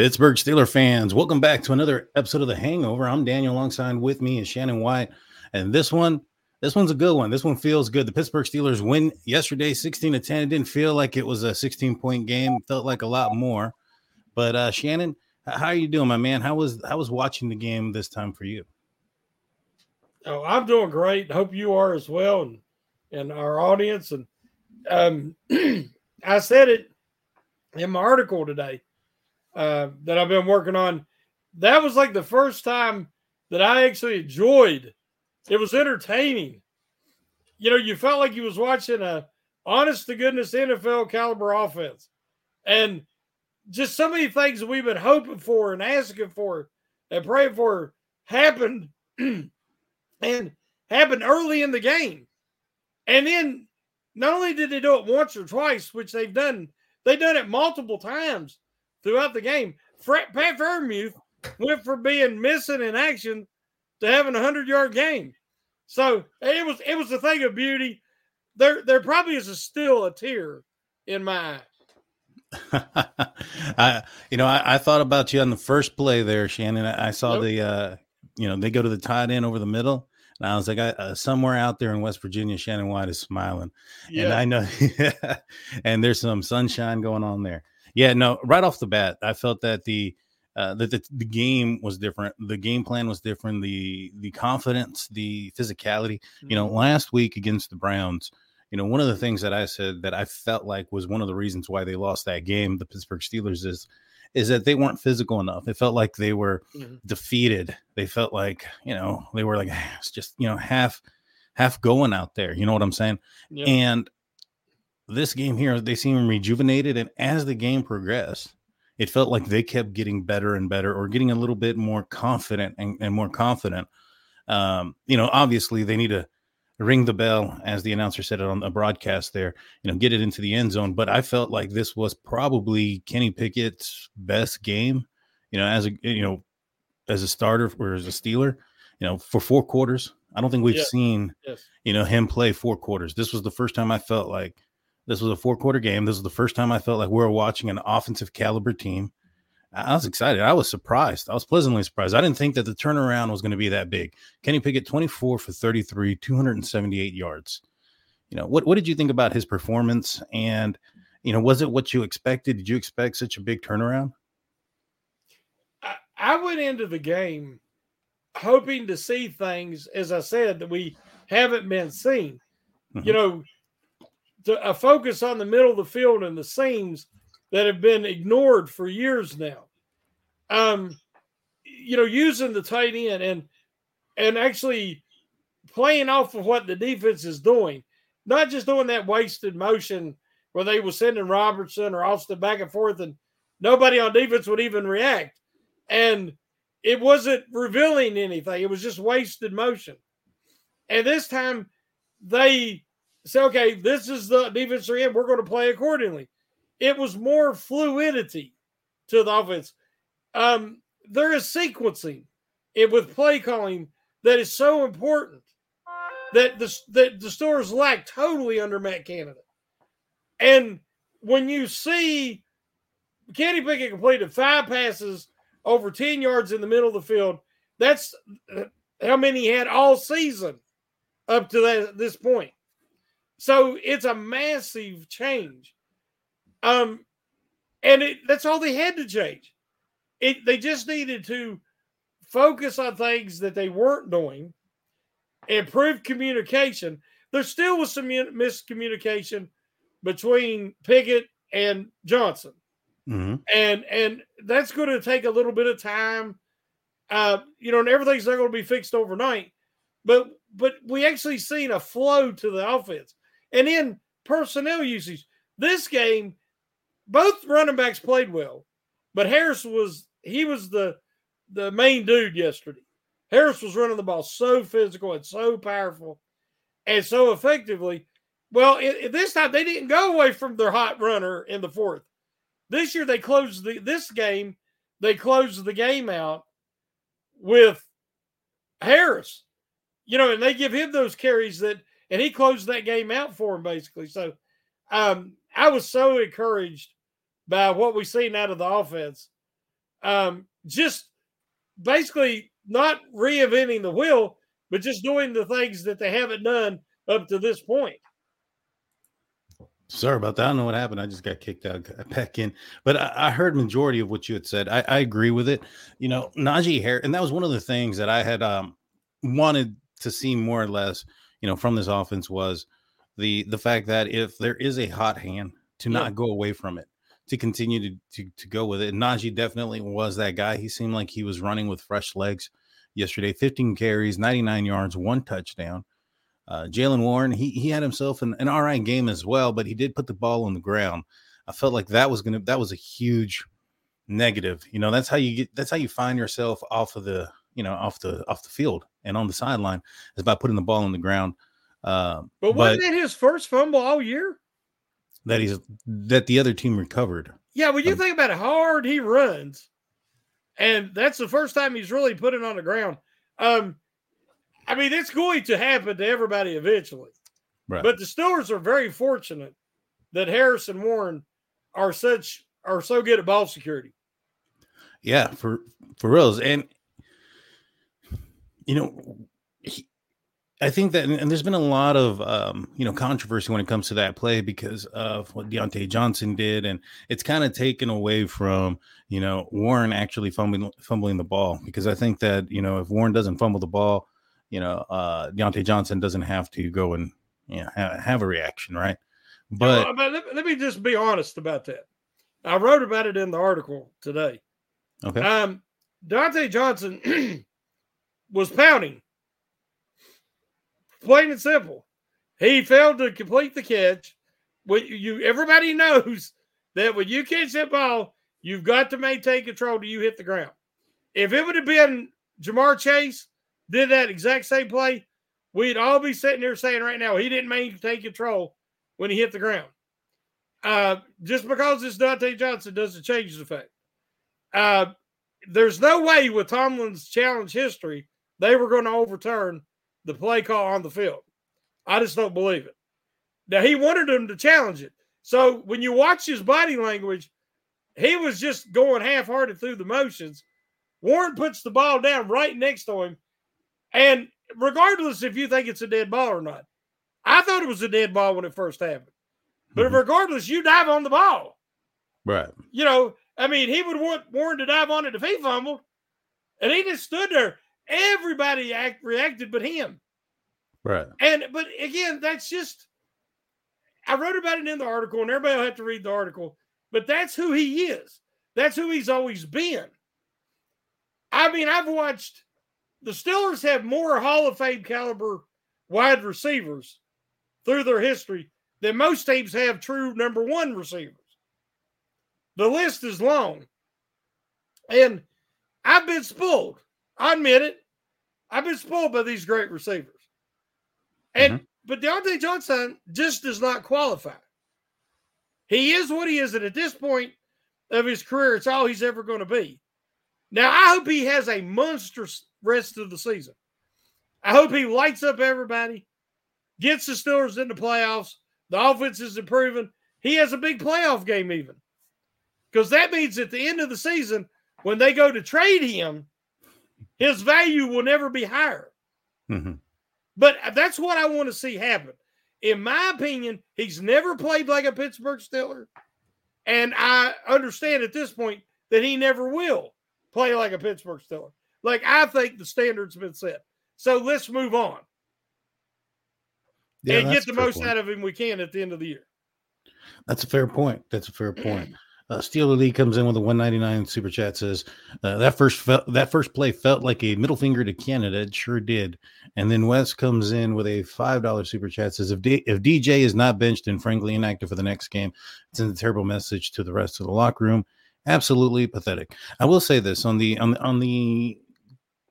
Pittsburgh Steeler fans, welcome back to another episode of The Hangover. I'm Daniel, alongside with me is Shannon White, and this one, this one's a good one. This one feels good. The Pittsburgh Steelers win yesterday, 16 to 10. It didn't feel like it was a 16 point game. It felt like a lot more. But uh, Shannon, how are you doing, my man? How was how was watching the game this time for you? Oh, I'm doing great. Hope you are as well, and and our audience. And um, I said it in my article today uh, that I've been working on. That was like the first time that I actually enjoyed. It was entertaining. You know, you felt like you was watching a honest to goodness NFL caliber offense. And just so many things we've been hoping for and asking for and praying for happened and happened early in the game. And then not only did they do it once or twice, which they've done, they've done it multiple times throughout the game. Pat Freiermuth went from being missing in action to having a hundred yard game. So it was it was a thing of beauty. There there probably is a, still a tear in my eye. I you know I, I, thought about you on the first play there, Shannon. I, I saw the uh you know they go to the tight end over the middle. And I was like, I, uh, somewhere out there in West Virginia, Shannon White is smiling, yeah. and I know, and there's some sunshine going on there. Yeah, no, right off the bat, I felt that the uh, that the, the game was different. The game plan was different. The the confidence, the physicality. You know, mm-hmm. last week against the Browns, you know, one of the things that I said that I felt like was one of the reasons why they lost that game, the Pittsburgh Steelers, is is that they weren't physical enough. It felt like they were mm-hmm. defeated. They felt like you know they were like it's just you know half half going out there. You know what I'm saying? Yeah. And this game here, they seem rejuvenated. And as the game progressed, it felt like they kept getting better and better or getting a little bit more confident and, and more confident. Um, you know, obviously they need to ring the bell, as the announcer said it on the broadcast there, you know, get it into the end zone. But I felt like this was probably Kenny Pickett's best game, you know, as a, you know, as a starter or as a Steeler, you know, for four quarters. I don't think we've seen, yes. you know, him play four quarters. This was the first time I felt like this was a four quarter game. This was the first time I felt like we were watching an offensive caliber team. I was excited. I was surprised. I was pleasantly surprised. I didn't think that the turnaround was going to be that big. Kenny Pickett, 24 for 33, 278 yards. you know, what what did you think about his performance? And you know, was it what you expected? Did you expect such a big turnaround? I, I went into the game hoping to see things, as I said, that we haven't been seen. Mm-hmm. You know, to, a focus on the middle of the field and the seams that have been ignored for years now. Um, you know, using the tight end and and actually playing off of what the defense is doing, not just doing that wasted motion where they were sending Robertson or Austin back and forth and nobody on defense would even react. And it wasn't revealing anything. It was just wasted motion. And this time they say, okay, this is the defense we We're going to play accordingly. It was more fluidity to the offense. Um, there is sequencing it with play calling that is so important that the that the stores lack totally under Matt Canada. And when you see Kenny Pickett completed five passes over 10 yards in the middle of the field, that's how many he had all season up to that, this point. So it's a massive change. Um, and it, that's all they had to change. It they just needed to focus on things that they weren't doing, improve communication. There still was some miscommunication between Pickett and Johnson, mm-hmm. and and that's going to take a little bit of time. Uh, you know, and everything's not going to be fixed overnight, but but we actually seen a flow to the offense, and in personnel usage. This game, both running backs played well, but Harris was he was the the main dude yesterday. Harris was running the ball so physical and so powerful and so effectively. Well, it, this time they didn't go away from their hot runner in the fourth. This year they closed the this game. They closed the game out with Harris, you know, and they give him those carries that, and he closed that game out for him basically. So, um, I was so encouraged by what we've seen out of the offense. Um, just basically not reinventing the wheel, but just doing the things that they haven't done up to this point. Sorry about that. I don't know what happened. I just got kicked out, back in. But I, I, heard majority of what you had said. I, I, agree with it. You know, Najee Harris, and that was one of the things that I had um, wanted to see more or less, you know, from this offense was the the fact that if there is a hot hand, to yeah. not go away from it to continue to, to, to go with it. And Najee definitely was that guy. He seemed like he was running with fresh legs yesterday. 15 carries, 99 yards, one touchdown. Uh, Jaylen Warren, he he had himself an, an all right game as well, but he did put the ball on the ground. I felt like that was gonna that was a huge negative. You know, that's how you get that's how you find yourself off of the you know off the off the field and on the sideline is by putting the ball on the ground. Uh, but wasn't but, it his first fumble all year? that he's that the other team recovered. Yeah, when you um, think about how hard he runs, and that's the first time he's really put it on the ground. Um, I mean, it's going to happen to everybody eventually. Right. But the Steelers are very fortunate that Harris and Warren are such are so good at ball security. Yeah, for for reals, and you know, he, I think that, and there's been a lot of um, you know controversy when it comes to that play because of what Diontae Johnson did, and it's kind of taken away from you know Warren actually fumbling fumbling the ball because I think that you know if Warren doesn't fumble the ball, you know uh, Diontae Johnson doesn't have to go and you know ha- have a reaction, right? But, you know, but let, let, me just be honest about that. I wrote about it in the article today. Okay. Um, Diontae Johnson was pouting Plain and simple. He failed to complete the catch. When you everybody knows that when you catch that ball, you've got to maintain control till you hit the ground. If it would have been Ja'Marr Chase did that exact same play, we'd all be sitting there saying right now he didn't maintain control when he hit the ground. Uh, just because it's Diontae Johnson doesn't change the fact. Uh, there's no way with Tomlin's challenge history they were going to overturn the play call on the field. I just don't believe it. Now he wanted him to challenge it. So when you watch his body language, he was just going half-hearted through the motions. Warren puts the ball down right next to him, and regardless if you think it's a dead ball or not, I thought it was a dead ball when it first happened. But mm-hmm. regardless, you dive on the ball. Right. You know, I mean, he would want Warren to dive on it if he fumbled. And he just stood there. Everybody act, reacted but him. Right. And but again, that's just I wrote about it in the article, and everybody will have to read the article, but that's who he is. That's who he's always been. I mean, I've watched the Steelers have more Hall of Fame caliber wide receivers through their history than most teams have true number one receivers. The list is long. And I've been spoiled. I admit it. I've been spoiled by these great receivers. And mm-hmm. but Diontae Johnson just does not qualify. He is what he is, and at this point of his career, it's all he's ever going to be. Now, I hope he has a monstrous rest of the season. I hope he lights up everybody, gets the Steelers in the playoffs. The offense is improving. He has a big playoff game, even because that means at the end of the season, when they go to trade him, his value will never be higher. Mm-hmm. But that's what I want to see happen. In my opinion, he's never played like a Pittsburgh Steeler. And I understand at this point that he never will play like a Pittsburgh Steeler. Like I think the standard's been set. So let's move on. Yeah, and get the most point. out of him we can at the end of the year. That's a fair point. That's a fair point. Uh, Steeler Lee comes in with a 199 super chat says uh, that first that first play felt like a middle finger to Canada. It sure did. And then Wes comes in with a five dollar super chat says if D- if DJ is not benched and frankly inactive for the next game, it sends a terrible message to the rest of the locker room. Absolutely pathetic. I will say this on the on the, on the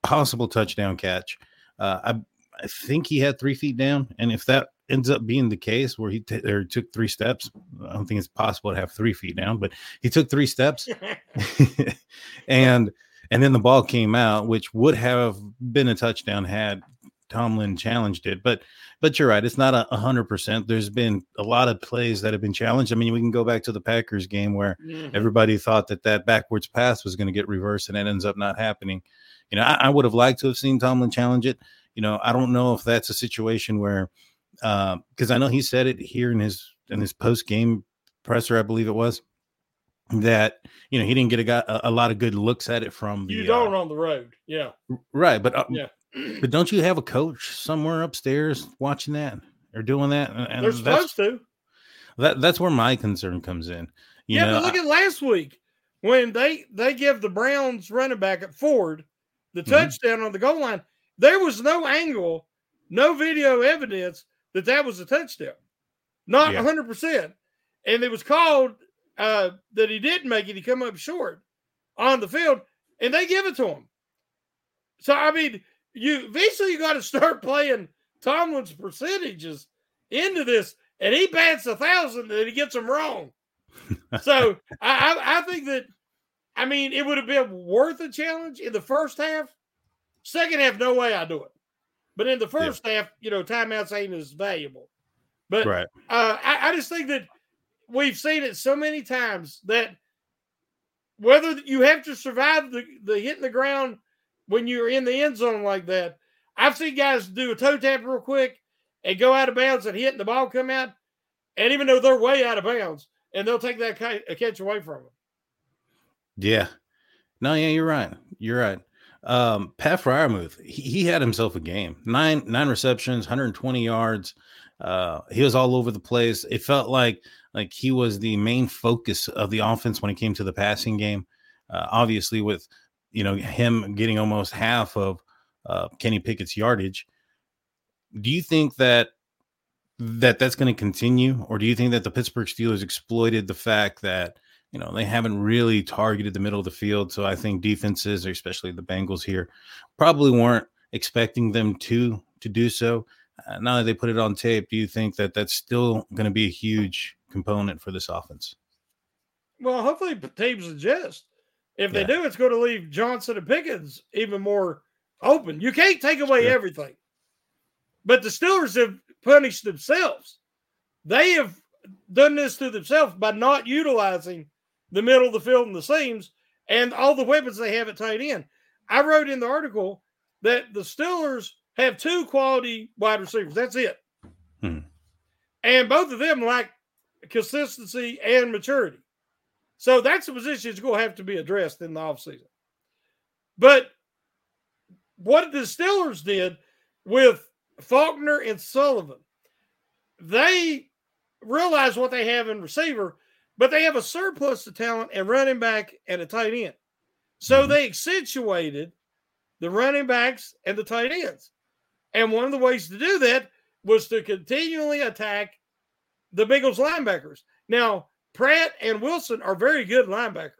possible touchdown catch. Uh, I I think he had three feet down, and if that ends up being the case where he t- or took three steps. I don't think it's possible to have three feet down, but he took three steps, and and then the ball came out, which would have been a touchdown had Tomlin challenged it. But but you're right, it's not a hundred percent. There's been a lot of plays that have been challenged. I mean, we can go back to the Packers game where mm-hmm. everybody thought that that backwards pass was going to get reversed, and it ends up not happening. You know, I, I would have liked to have seen Tomlin challenge it. You know, I don't know if that's a situation where because uh, I know he said it here in his in his post game presser, I believe it was that you know he didn't get a, got a, lot of good looks at it from the, you don't uh, on the road, yeah, right. But uh, yeah, but don't you have a coach somewhere upstairs watching that or doing that? And They're supposed to. That that's where my concern comes in. You yeah, know, but look I, at last week when they they give the Browns running back at Ford the mm-hmm. touchdown mm-hmm. on the goal line. There was no angle, no video evidence that that was a touchdown, not yeah. 100%. And it was called uh, that he didn't make it. He come up short on the field, and they give it to him. So I mean, you eventually you got to start playing Tomlin's percentages into this, and he bats a thousand and he gets them wrong. so I, I, I think that I mean it would have been worth a challenge in the first half. Second half, no way I do it. But in the first yeah. half, you know, timeouts ain't as valuable. But right. uh, I, I just think that we've seen it so many times that whether you have to survive the, the hitting the ground when you're in the end zone like that, I've seen guys do a toe tap real quick and go out of bounds and hit and the ball come out. And even though they're way out of bounds, and they'll take that catch away from them. Yeah. No, yeah, you're right. You're right. Um, Pat Freiermuth, he, he had himself a game. Nine nine receptions, 120 yards. Uh, he was all over the place. It felt like like he was the main focus of the offense when it came to the passing game. Uh, obviously, with you know him getting almost half of uh, Kenny Pickett's yardage. Do you think that that that's going to continue, or do you think that the Pittsburgh Steelers exploited the fact that you know, they haven't really targeted the middle of the field. So I think defenses, especially the Bengals here, probably weren't expecting them to to do so. Uh, now that they put it on tape, do you think that that's still going to be a huge component for this offense? Well, hopefully teams adjust. If yeah. they do, it's going to leave Johnson and Pickens even more open. You can't take away sure. everything. But the Steelers have punished themselves. They have done this to themselves by not utilizing the middle of the field and the seams, and all the weapons they have at tight end. I wrote in the article that the Steelers have two quality wide receivers. That's it. Hmm. And both of them lack consistency and maturity. So that's a position that's going to have to be addressed in the offseason. But what the Steelers did with Faulkner and Sullivan, they realize what they have in receiver, but they have a surplus of talent and running back and a tight end. So mm-hmm. they accentuated the running backs and the tight ends. And one of the ways to do that was to continually attack the Bengals linebackers. Now, Pratt and Wilson are very good linebackers,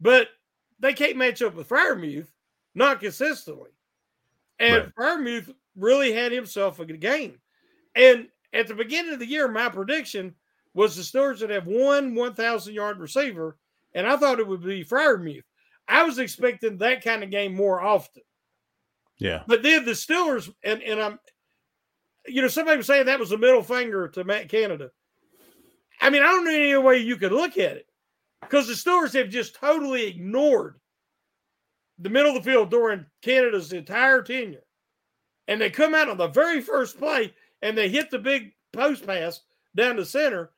but they can't match up with Freiermuth, not consistently. And right. Freiermuth really had himself a good game. And at the beginning of the year, my prediction was the Steelers that have one 1,000 yard receiver, and I thought it would be Freiermuth. I was expecting that kind of game more often. Yeah. But then the Steelers, and, and I'm, you know, somebody was saying that was a middle finger to Matt Canada. I mean, I don't know any way you could look at it because the Steelers have just totally ignored the middle of the field during Canada's entire tenure. And they come out on the very first play and they hit the big post pass down the center.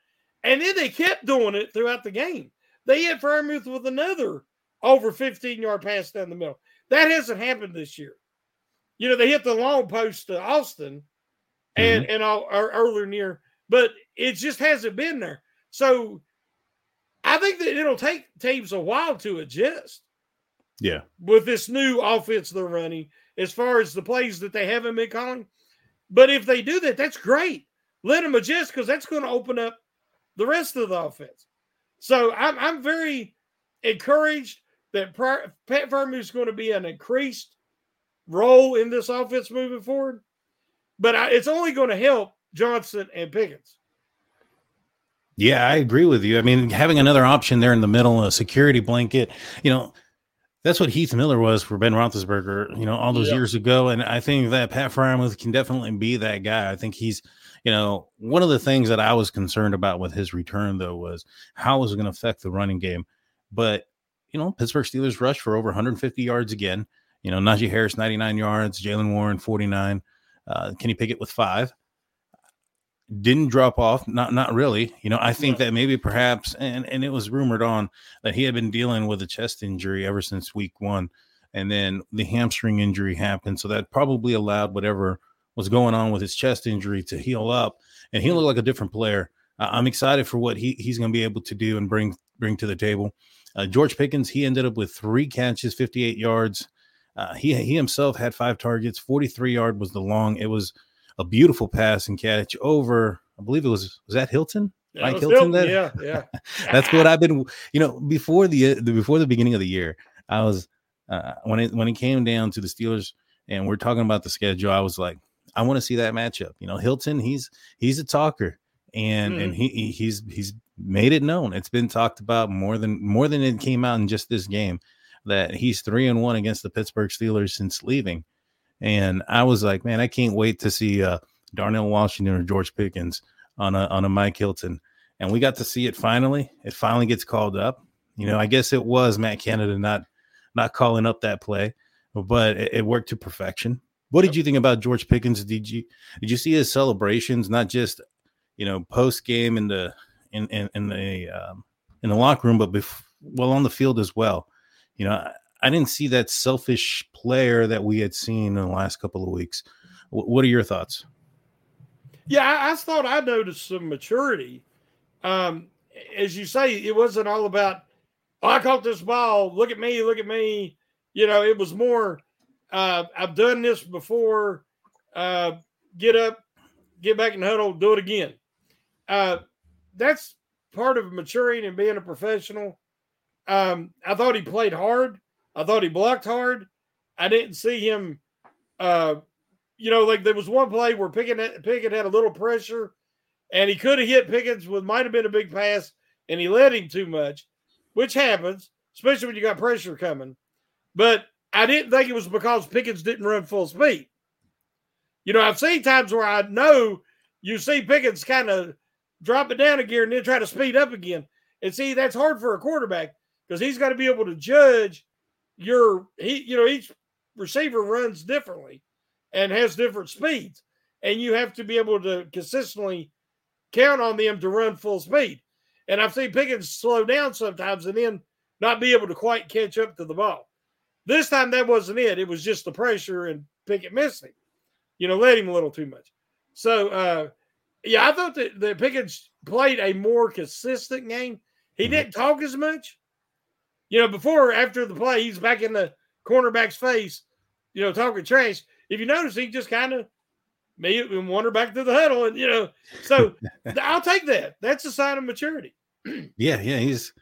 And then they kept doing it throughout the game. They hit Freiermuth with another over 15 yard pass down the middle. That hasn't happened this year. You know, they hit the long post to Austin and, mm-hmm. and all, earlier near, but it just hasn't been there. So I think that it'll take teams a while to adjust. Yeah. With this new offense they're running, as far as the plays that they haven't been calling. But if they do that, that's great. Let them adjust because that's going to open up the rest of the offense. So I'm, I'm very encouraged that Pat Freiermuth is going to be an increased role in this offense moving forward. But I, it's only going to help Johnson and Pickens. Yeah, I agree with you. I mean, having another option there in the middle, a security blanket, you know, that's what Heath Miller was for Ben Roethlisberger, you know, all those years ago. And I think that Pat Freiermuth can definitely be that guy. I think he's, you know, one of the things that I was concerned about with his return, though, was how was it going to affect the running game. But, you know, Pittsburgh Steelers rushed for over 150 yards again. You know, Najee Harris, 99 yards, Jaylen Warren, 49, uh, Kenny Pickett with five didn't drop off not not really you know i think that maybe perhaps and and it was rumored on that he had been dealing with a chest injury ever since week one and then the hamstring injury happened so that probably allowed whatever was going on with his chest injury to heal up and he looked like a different player uh, i'm excited for what he, he's going to be able to do and bring bring to the table uh, george pickens he ended up with three catches 58 yards uh, he he himself had five targets 43 yard was the long it was a beautiful pass and catch over. I believe it was was that Hilton. Yeah, Mike Hilton, Hilton. Yeah, yeah. That's what I've been. You know, before the, the before the beginning of the year, I was uh, when it when it came down to the Steelers and we're talking about the schedule. I was like, I want to see that matchup. You know, Hilton, he's he's a talker, and mm. and he he's he's made it known. It's been talked about more than more than it came out in just this game that he's three and one against the Pittsburgh Steelers since leaving. And I was like, man, I can't wait to see uh, Darnell Washington or George Pickens on a on a Mike Hilton. And we got to see it finally. It finally gets called up. You know, I guess it was Matt Canada not not calling up that play, but it, it worked to perfection. What did you think about George Pickens? Did you did you see his celebrations? Not just you know post game in the in in, in the um, in the locker room, but bef- well on the field as well. You know, I didn't see that selfish player that we had seen in the last couple of weeks. W- what are your thoughts? Yeah, I, I thought I noticed some maturity. Um, as you say, it wasn't all about, oh, I caught this ball. Look at me, look at me. You know, it was more, uh, I've done this before. Uh, get up, get back in the huddle, do it again. Uh, that's part of maturing and being a professional. Um, I thought he played hard. I thought he blocked hard. I didn't see him. Uh, you know, like there was one play where Pickett Pickett had a little pressure, and he could have hit Pickens with might have been a big pass, and he let him too much, which happens, especially when you got pressure coming. But I didn't think it was because Pickens didn't run full speed. You know, I've seen times where I know you see Pickens kind of drop it down a gear and then try to speed up again. And see, that's hard for a quarterback because he's got to be able to judge your he you know each receiver runs differently and has different speeds and you have to be able to consistently count on them to run full speed. And I've seen Pickens slow down sometimes and then not be able to quite catch up to the ball. This time that wasn't it. It was just the pressure and Pickett missing. You know, let him a little too much. So uh yeah, I thought that, that Pickens played a more consistent game. He mm-hmm. didn't talk as much. You know, before after the play, he's back in the cornerback's face, you know, talking trash. If you notice, he just kind of me and wander back to the huddle, and you know, so I'll take that. That's a sign of maturity. yeah, yeah, he's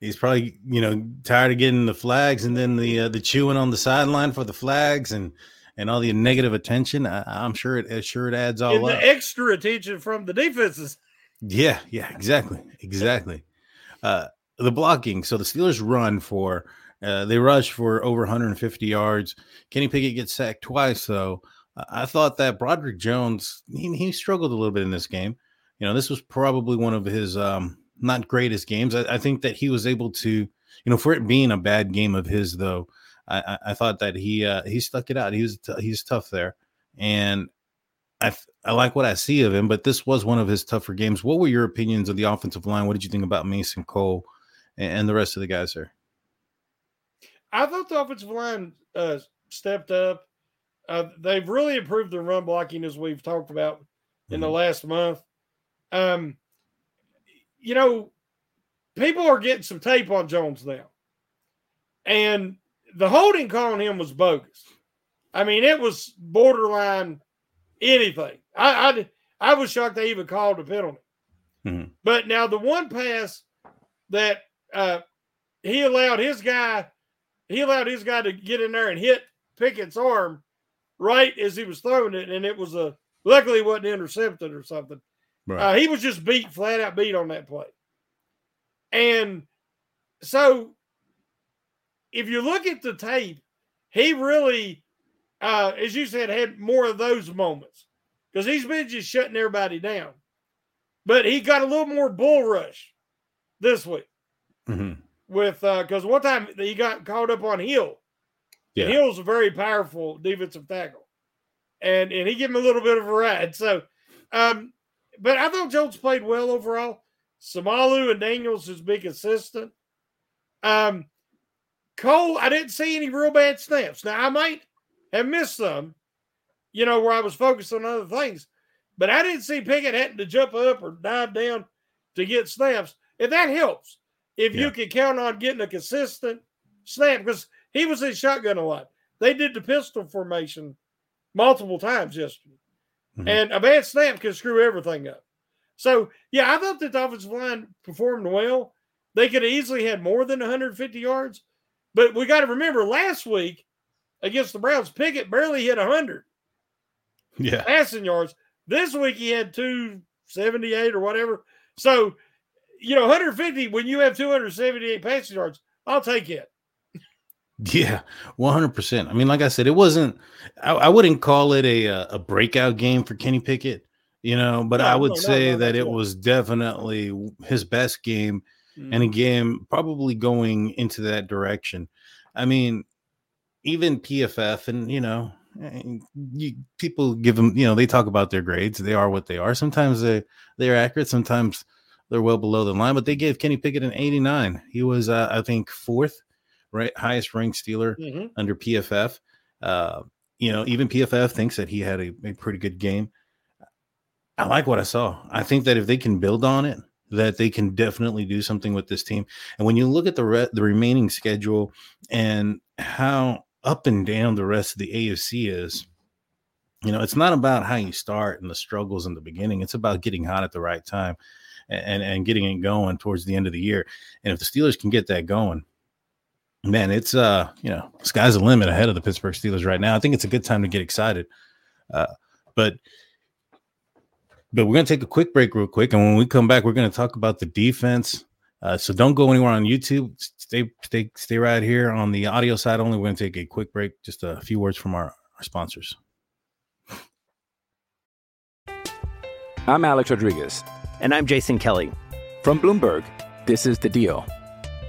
he's probably you know tired of getting the flags and then the uh, the chewing on the sideline for the flags and and all the negative attention. I, am sure it sure it adds all and the extra attention from the defenses. Yeah, yeah, exactly, exactly. Uh, the blocking. So the Steelers run for uh, they rush for over 150 yards. Kenny Pickett gets sacked twice, though. I thought that Broderick Jones he, he struggled a little bit in this game. You know, this was probably one of his um, not greatest games. I, I, think that he was able to, you know, for it being a bad game of his, though, I, I thought that he uh, he stuck it out. He was t- he's tough there, and I I like what I see of him. But this was one of his tougher games. What were your opinions of the offensive line? What did you think about Mason Cole and, and the rest of the guys there? I thought the offensive line uh, stepped up. Uh, they've really improved their run blocking as we've talked about mm-hmm. in the mm-hmm. last month. Um, you know, people are getting some tape on Jones now, and the holding call on him was bogus. I mean, it was borderline anything. I I, I was shocked they even called a penalty. Mm-hmm. But now the one pass that uh, he allowed his guy, he allowed his guy to get in there and hit Pickett's arm right as he was throwing it, and it was a luckily it wasn't intercepted or something. Right. Uh, he was just beat flat out beat on that play, and so if you look at the tape, he really, uh, as you said, had more of those moments because he's been just shutting everybody down. But he got a little more bull rush this week mm-hmm. with because uh, one time he got caught up on Hill. Yeah. Hill's a very powerful defensive tackle, and and he gave him a little bit of a ride. So, um, but I thought Jones played well overall. Seumalo and Daniels has big consistent. Um, Cole, I didn't see any real bad snaps. Now, I might have missed some, you know, where I was focused on other things, but I didn't see Pickett having to jump up or dive down to get snaps. And that helps if yeah. you can count on getting a consistent snap because he was in shotgun a lot. They did the pistol formation multiple times yesterday. Mm-hmm. And a bad snap can screw everything up. So, yeah, I thought that the offensive line performed well. They could have easily had more than 150 yards, but we got to remember last week against the Browns, Pickett barely hit 100 yeah. passing yards. This week he had 278 or whatever. So, you know, 150 when you have 278 passing yards, I'll take it. Yeah, 100%. I mean, like I said, it wasn't, I, I wouldn't call it a, a breakout game for Kenny Pickett, you know, but no, I would no, say no, that it was definitely his best game mm. and game probably going into that direction. I mean even pff and you know eh, you, people give them you know they talk about their grades. They are what they are. Sometimes they they're accurate. Sometimes they're well below the line but they gave kenny pickett an 89 he was uh, i think fourth right highest ranked steeler mm-hmm. under pff uh, you know even pff thinks that he had a, a pretty good game i like what i saw i think that if they can build on it that they can definitely do something with this team. And when you look at the re- the remaining schedule and how up and down the rest of the AFC is, you know, it's not about how you start and the struggles in the beginning. It's about getting hot at the right time and and getting it going towards the end of the year. And if the Steelers can get that going, man, it's uh, you know, sky's the limit ahead of the Pittsburgh Steelers right now. I think it's a good time to get excited. Uh, but but we're going to take a quick break, real quick. And when we come back, we're going to talk about the defense. Uh, so don't go anywhere on YouTube. Stay, stay, stay right here on the audio side only. We're going to take a quick break. Just a few words from our, our sponsors. I'm Alex Rodriguez. And I'm Jason Kelly. From Bloomberg, this is The Deal.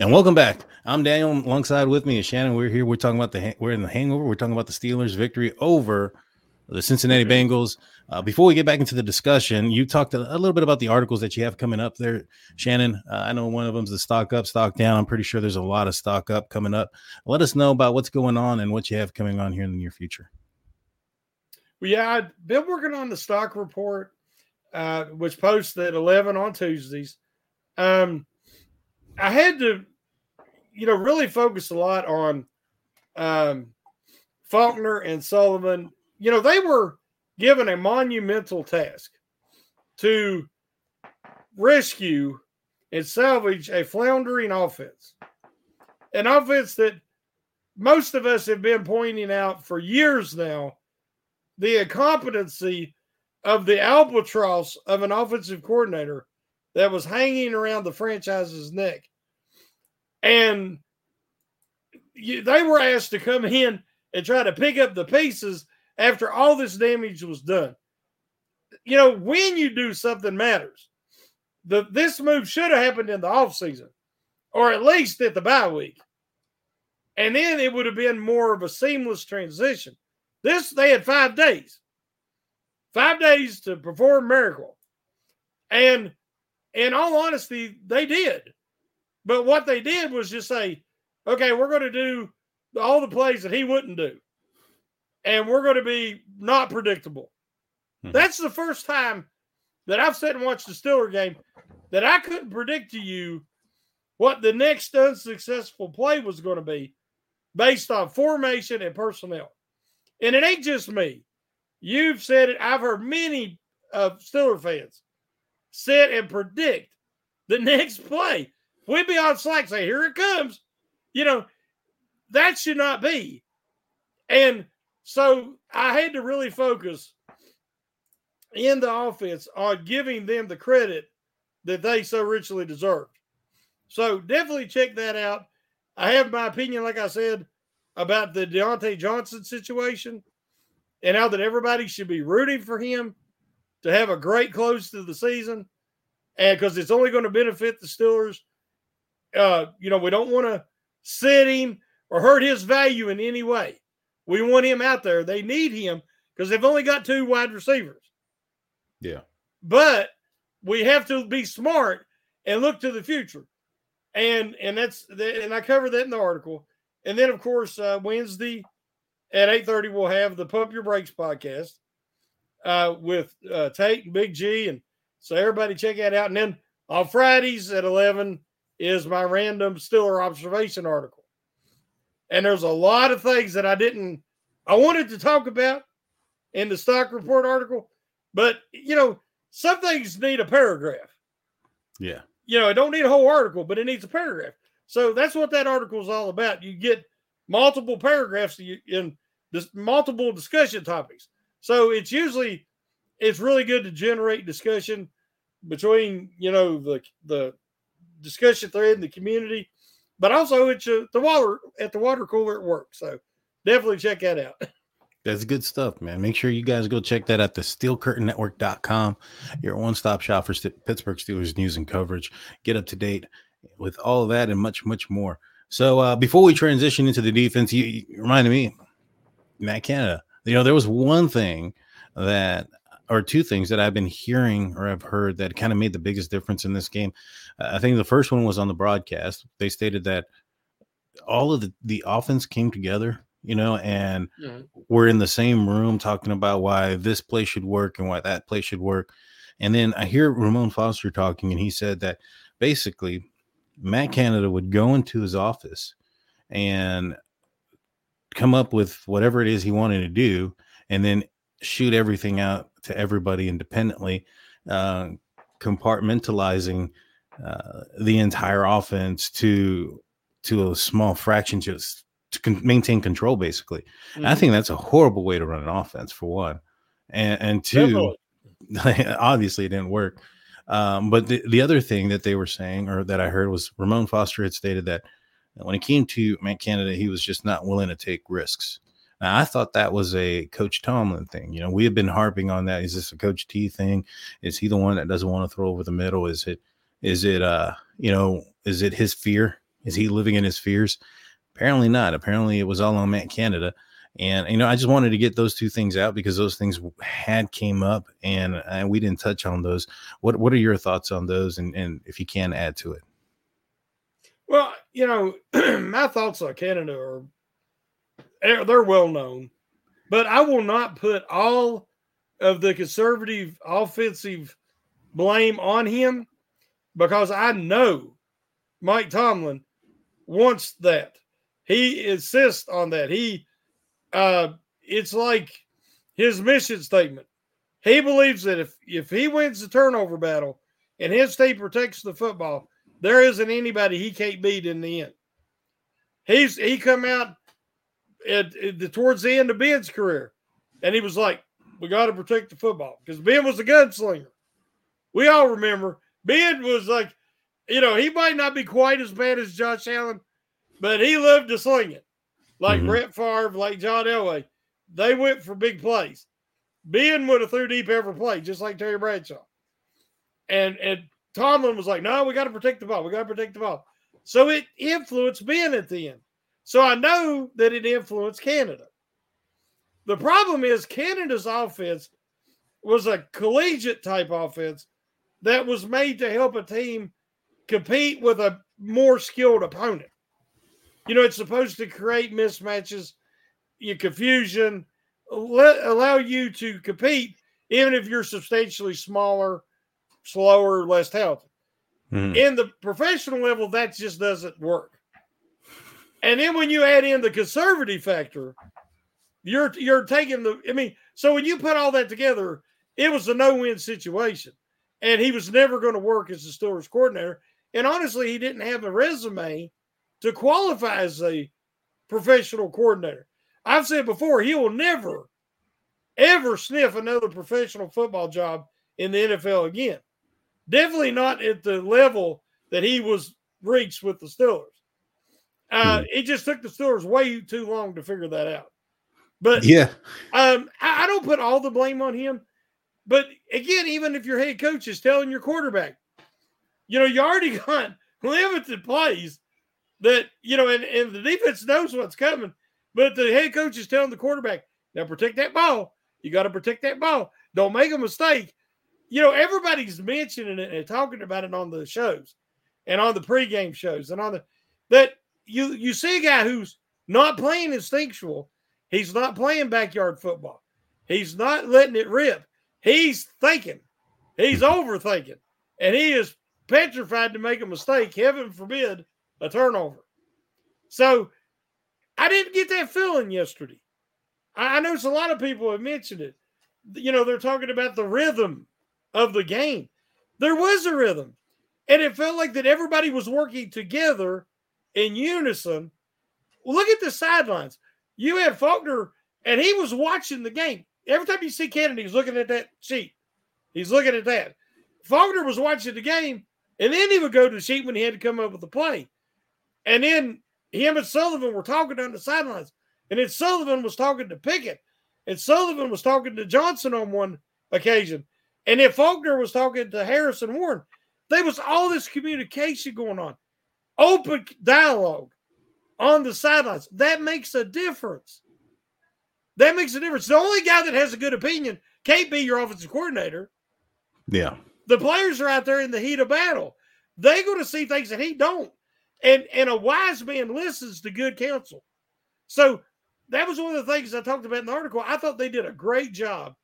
And welcome back. I'm Daniel. Alongside with me is Shannon. We're here. We're talking about the we're in the hangover. We're talking about the Steelers' victory over the Cincinnati Bengals. Uh, before we get back into the discussion, you talked a, a little bit about the articles that you have coming up there, Shannon. Uh, I know one of them is the stock up, stock down. I'm pretty sure there's a lot of stock up coming up. Let us know about what's going on and what you have coming on here in the near future. Well, yeah, I've been working on the stock report, uh, which posts at 11 on Tuesdays. Um, I had to, you know, really focused a lot on um, Faulkner and Sullivan. You know, they were given a monumental task to rescue and salvage a floundering offense, an offense that most of us have been pointing out for years now the incompetency of the albatross of an offensive coordinator that was hanging around the franchise's neck. And you, they were asked to come in and try to pick up the pieces after all this damage was done. You know, when you do something matters. The this move should have happened in the offseason or at least at the bye week. And then it would have been more of a seamless transition. This they had five days, five days to perform miracle, and in all honesty, they did. But what they did was just say, "Okay, we're going to do all the plays that he wouldn't do, and we're going to be not predictable." Mm-hmm. That's the first time that I've sat and watched the Steeler game that I couldn't predict to you what the next unsuccessful play was going to be based on formation and personnel. And it ain't just me. You've said it. I've heard many of Steeler fans sit and predict the next play. We'd be on slack, say, here it comes. You know, that should not be. And so I had to really focus in the offense on giving them the credit that they so richly deserved. So definitely check that out. I have my opinion, like I said, about the Diontae Johnson situation and how that everybody should be rooting for him to have a great close to the season. And because it's only going to benefit the Steelers. Uh, you know, we don't want to sit him or hurt his value in any way. We want him out there. They need him because they've only got two wide receivers. Yeah. But we have to be smart and look to the future. And and that's the, and I covered that in the article. And then of course uh, Wednesday at 8:30 we'll have the Pump Your Brakes podcast uh, with uh, Tate and Big G and so everybody check that out. And then on Fridays at 11 is my random Steeler observation article. And there's a lot of things that I didn't I wanted to talk about in the stock report article, but you know, some things need a paragraph. Yeah. You know, it don't need a whole article, but it needs a paragraph. So that's what that article is all about. You get multiple paragraphs in this multiple discussion topics. So it's usually it's really good to generate discussion between you know the the discussion thread in the community, but also it's the water at the water cooler at work. So definitely check that out. That's good stuff, man. Make sure you guys go check that out the steel curtain steelcurtainnetwork.com. Your one stop shop for St- Pittsburgh Steelers news and coverage. Get up to date with all of that and much, much more. So uh, before we transition into the defense, you, you reminded me, Matt Canada. You know, there was one thing that, or two things that I've been hearing or I've heard that kind of made the biggest difference in this game. Uh, I think the first one was on the broadcast. They stated that all of the, the offense came together you know, and mm-hmm. we're in the same room talking about why this play should work and why that play should work. And then I hear Ramon Foster talking, and he said that basically Matt Canada would go into his office and come up with whatever it is he wanted to do, and then shoot everything out to everybody independently, uh, compartmentalizing uh, the entire offense to to a small fraction, just to con- maintain control basically. Mm-hmm. i think that's a horrible way to run an offense for one. And and two obviously it didn't work. Um, but the, the other thing that they were saying or that i heard was ramon foster had stated that when it came to matt canada he was just not willing to take risks now, I thought that was a Coach Tomlin thing. You know, we have been harping on that. Is this a Coach T thing? Is he the one that doesn't want to throw over the middle? Is it, is it, uh, you know, is it his fear? Is he living in his fears? Apparently not. Apparently it was all on Matt Canada. And you know, I just wanted to get those two things out because those things had came up, and, and uh, we didn't touch on those. What What are your thoughts on those, and, and if you can add to it? Well, you know, my thoughts on Canada are eh, they're well known, but I will not put all of the conservative offensive blame on him because I know Mike Tomlin wants that. He insists on that. He, uh, it's like his mission statement. He believes that if if he wins the turnover battle and his team protects the football, there isn't anybody he can't beat in the end. He's he come out at, at the towards the end of Ben's career, and he was like, "We got to protect the football because Ben was a gunslinger." We all remember Ben was like, you know, he might not be quite as bad as Josh Allen, but he loved to sling it. Like mm-hmm. Brett Favre, like John Elway. They went for big plays. Ben would have threw deep every play, just like Terry Bradshaw. And and Tomlin was like, no, we got to protect the ball. We got to protect the ball. So it influenced Ben at the end. So I know that it influenced Canada. The problem is Canada's offense was a collegiate type offense that was made to help a team compete with a more skilled opponent you know, it's supposed to create mismatches, your confusion, let, allow you to compete, even if you're substantially smaller, slower, less talented. Mm-hmm. In the professional level, that just doesn't work. And then when you add in the conservative factor, you're you're taking the. I mean, so when you put all that together, it was a no-win situation, and he was never going to work as the Steelers coordinator. And honestly, he didn't have a resume to qualify as a professional coordinator. I've said before, he will never, ever sniff another professional football job in the NFL again. Definitely not at the level that he was reached with the Steelers. Uh, hmm. It just took the Steelers way too long to figure that out. But yeah, um, I, I don't put all the blame on him. But again, even if your head coach is telling your quarterback, you know, you already got limited plays that you know, and, and the defense knows what's coming, but the head coach is telling the quarterback, now protect that ball. You got to protect that ball. Don't make a mistake. you know, everybody's mentioning it and talking about it on the shows and on the pregame shows and on the that you you see a guy who's not playing instinctual. He's not playing backyard football. He's not letting it rip. He's thinking. He's mm-hmm. overthinking. And he is petrified to make a mistake. Heaven forbid a turnover. So I didn't get that feeling yesterday. I, I noticed a lot of people have mentioned it. You know, they're talking about the rhythm of the game. There was a rhythm. And it felt like that everybody was working together in unison. Look at the sidelines. You had Faulkner, and he was watching the game. Every time you see Canada, he's looking at that sheet. He's looking at that. Faulkner was watching the game, and then he would go to the sheet when he had to come up with the play. And then him and Sullivan were talking on the sidelines. And then Sullivan was talking to Pickett. And Sullivan was talking to Johnson on one occasion. And then Faulkner was talking to Harris and Warren. There was all this communication going on, open dialogue on the sidelines. That makes a difference. That makes a difference. The only guy that has a good opinion can't be your offensive coordinator. Yeah. The players are out there in the heat of battle. They're going to see things that he don't. And and a wise man listens to good counsel. So that was one of the things I talked about in the article. I thought they did a great job.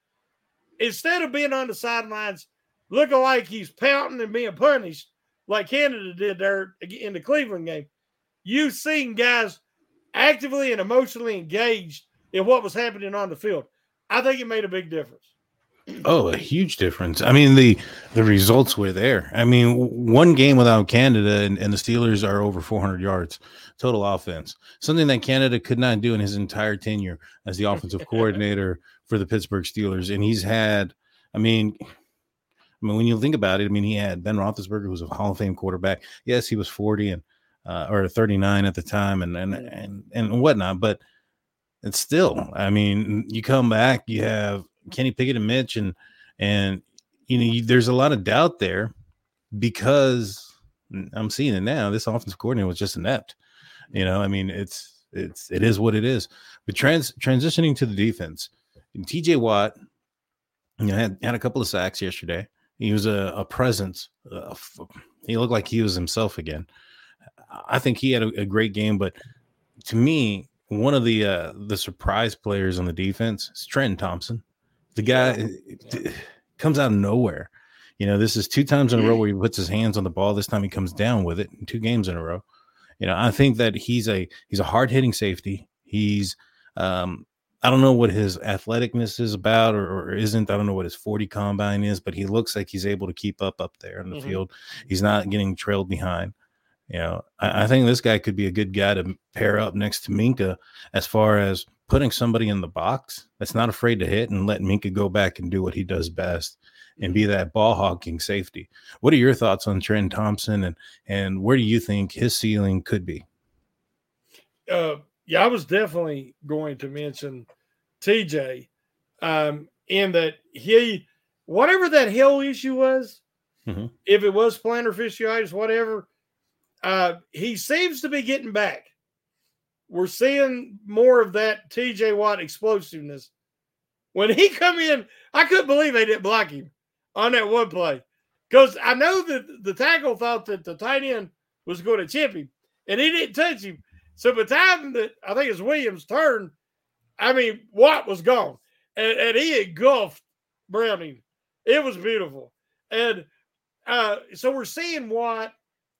Instead of being on the sidelines looking like he's pouting and being punished, like Canada did there in the Cleveland game, you've seen guys actively and emotionally engaged in what was happening on the field. I think it made a big difference. Oh, a huge difference. I mean, the the results were there. I mean, one game without Canada and, and the Steelers are over 400 yards total offense, something that Canada could not do in his entire tenure as the offensive coordinator for the Pittsburgh Steelers. And he's had, I mean, I mean, when you think about it, I mean, he had Ben Roethlisberger, who's a Hall of Fame quarterback. Yes, he was 40 and uh, or 39 at the time, and and and and whatnot. But it's still, I mean, you come back, you have Kenny Pickett and Mitch, and and you know, you, there's a lot of doubt there because I'm seeing it now. This offensive coordinator was just inept. You know, I mean, it's it's it is what it is. But trans transitioning to the defense, TJ Watt, you know, had had a couple of sacks yesterday. He was a, a presence. Uh, he looked like he was himself again. I think he had a, a great game, but to me, one of the uh, the surprise players on the defense is Trenton Thompson. The guy comes out of nowhere. You know, this is two times in a row where he puts his hands on the ball. This time he comes down with it. Two games in a row. You know, I think that he's a he's a hard hitting safety. He's um, I don't know what his athleticness is about or, or, isn't. I don't know what his 40 combine is, but he looks like he's able to keep up up there in the mm-hmm. field. He's not getting trailed behind. You know, I, I, think this guy could be a good guy to pair up next to Minkah as far as putting somebody in the box that's not afraid to hit and let Minkah go back and do what he does best and be that ball hawking safety. What are your thoughts on Trent Thompson and and where do you think his ceiling could be? Uh, yeah, I was definitely going to mention TJ um, in that he whatever that heel issue was, mm-hmm. if it was plantar fasciitis, whatever, uh, he seems to be getting back. We're seeing more of that TJ Watt explosiveness. When he come in, I couldn't believe they didn't block him on that one play. Because I know that the tackle thought that the tight end was going to chip him, and he didn't touch him. So by the time that I think it's Williams' turn, I mean, Watt was gone. And, and he engulfed Browning. It was beautiful. And uh, so we're seeing Watt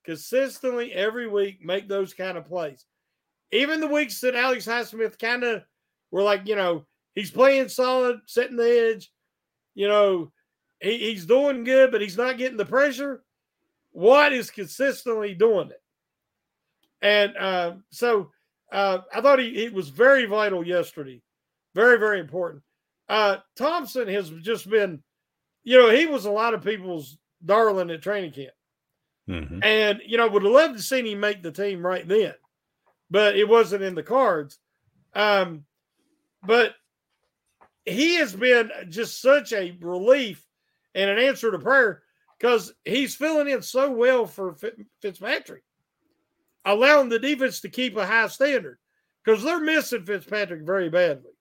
consistently every week make those kind of plays. Even the weeks that Alex Highsmith kind of were like, you know, he's playing solid, setting the edge, you know, he, he's doing good, but he's not getting the pressure. Watt is consistently doing it. And uh, so uh, I thought he, he was very vital yesterday. Very, very important. Uh, Thompson has just been, you know, he was a lot of people's darling at training camp. Mm-hmm. And, you know, would have loved to see him make the team right then, but it wasn't in the cards. Um, but he has been just such a relief and an answer to prayer because he's filling in so well for Fitzpatrick, allowing the defense to keep a high standard because they're missing Fitzpatrick very badly.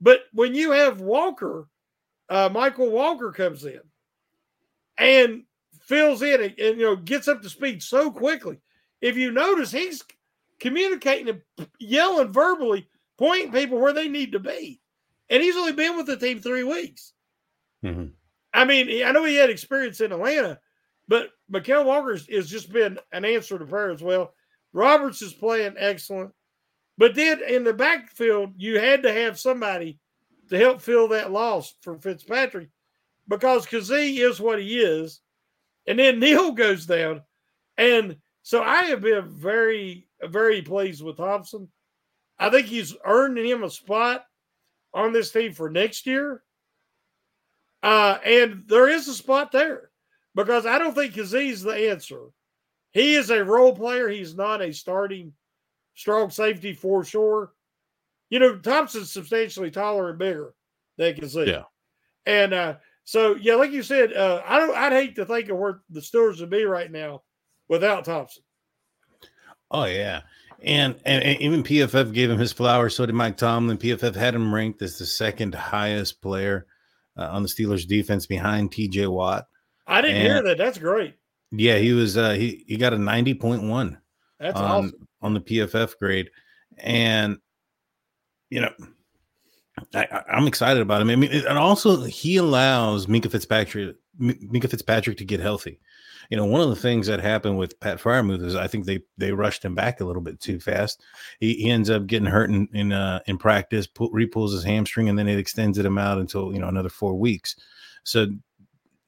But when you have Walker, uh, Mykal Walker comes in, and fills in and, and, you know gets up to speed so quickly. If you notice, he's communicating and yelling verbally, pointing people where they need to be, and he's only been with the team three weeks. Mm-hmm. I mean, I know he had experience in Atlanta, but Mykal Walker has just been an answer to prayer as well. Roberts is playing excellent. But then in the backfield, you had to have somebody to help fill that loss for Fitzpatrick because Kazee is what he is. And then Neil goes down. And so I have been very, very pleased with Thompson. I think he's earned him a spot on this team for next year. Uh, and there is a spot there because I don't think Kazee's the answer. He is a role player. He's not a starting strong safety for sure. You know, Thompson's substantially taller and bigger than Kazee. Yeah. And uh, so, yeah, like you said, uh, I don't. I'd hate to think of where the Steelers would be right now without Thompson. Oh yeah, and, and, and even PFF gave him his flowers. So did Mike Tomlin. PFF had him ranked as the second highest player uh, on the Steelers defense behind T.J. Watt. I didn't and, hear that. That's great. Yeah, he was. Uh, he he got a ninety point one. That's on, awesome on the PFF grade, and you know, I, am excited about him. I mean, and also he allows Minkah Fitzpatrick Minkah Fitzpatrick to get healthy. You know, one of the things that happened with Pat Freiermuth is I think they they rushed him back a little bit too fast. He, he ends up getting hurt in in, uh, in practice, pull, repulls his hamstring, and then it extends him out until you know another four weeks. So,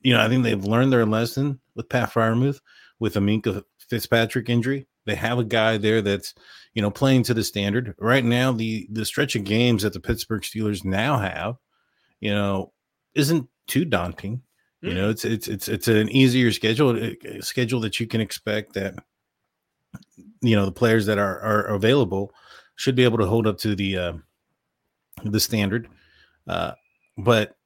you know, I think they've learned their lesson with Pat Freiermuth with a Minkah Fitzpatrick injury. They have a guy there that's, you know, playing to the standard. Right now, the the stretch of games that the Pittsburgh Steelers now have, you know, isn't too daunting. You know, it's it's it's it's an easier schedule, a eh, schedule that you can expect that you know the players that are are available should be able to hold up to the uh, the standard. Uh, but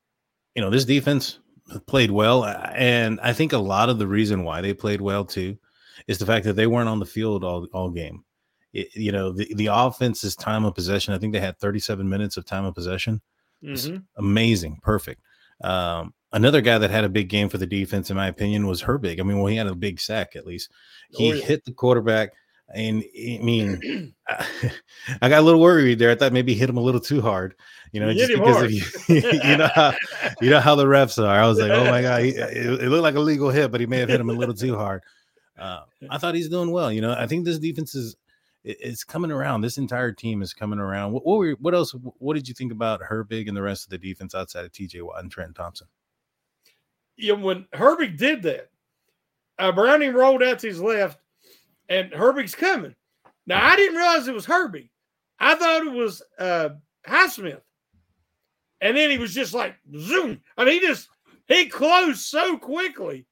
you know, this defense played well, and I think a lot of the reason why they played well too is the fact that they weren't on the field all all game. It, you know, the the offense's time of possession. I think they had 37 minutes of time of possession. Mm-hmm. Amazing, perfect. Um, another guy that had a big game for the defense, in my opinion, was Herbig. I mean, well, he had a big sack at least. He oh, yeah. hit the quarterback. And I mean, I got a little worried there. I thought maybe hit him a little too hard, you know, just because of you, you know how you know how the refs are. I was like, oh my god, he, it, it, looked like a legal hit, but he may have hit him a little too hard. Uh, I thought he's doing well. You know, I think this defense is it's coming around. This entire team is coming around. What, what were what else? What did you think about Herbig and the rest of the defense outside of T.J. Watt and Trent Thompson? Yeah, when Herbig did that, uh, Browning rolled out to his left, and Herbig's coming. Now I didn't realize it was Herbie. I thought it was uh, Highsmith, and then he was just like zoom. I mean, he just he closed so quickly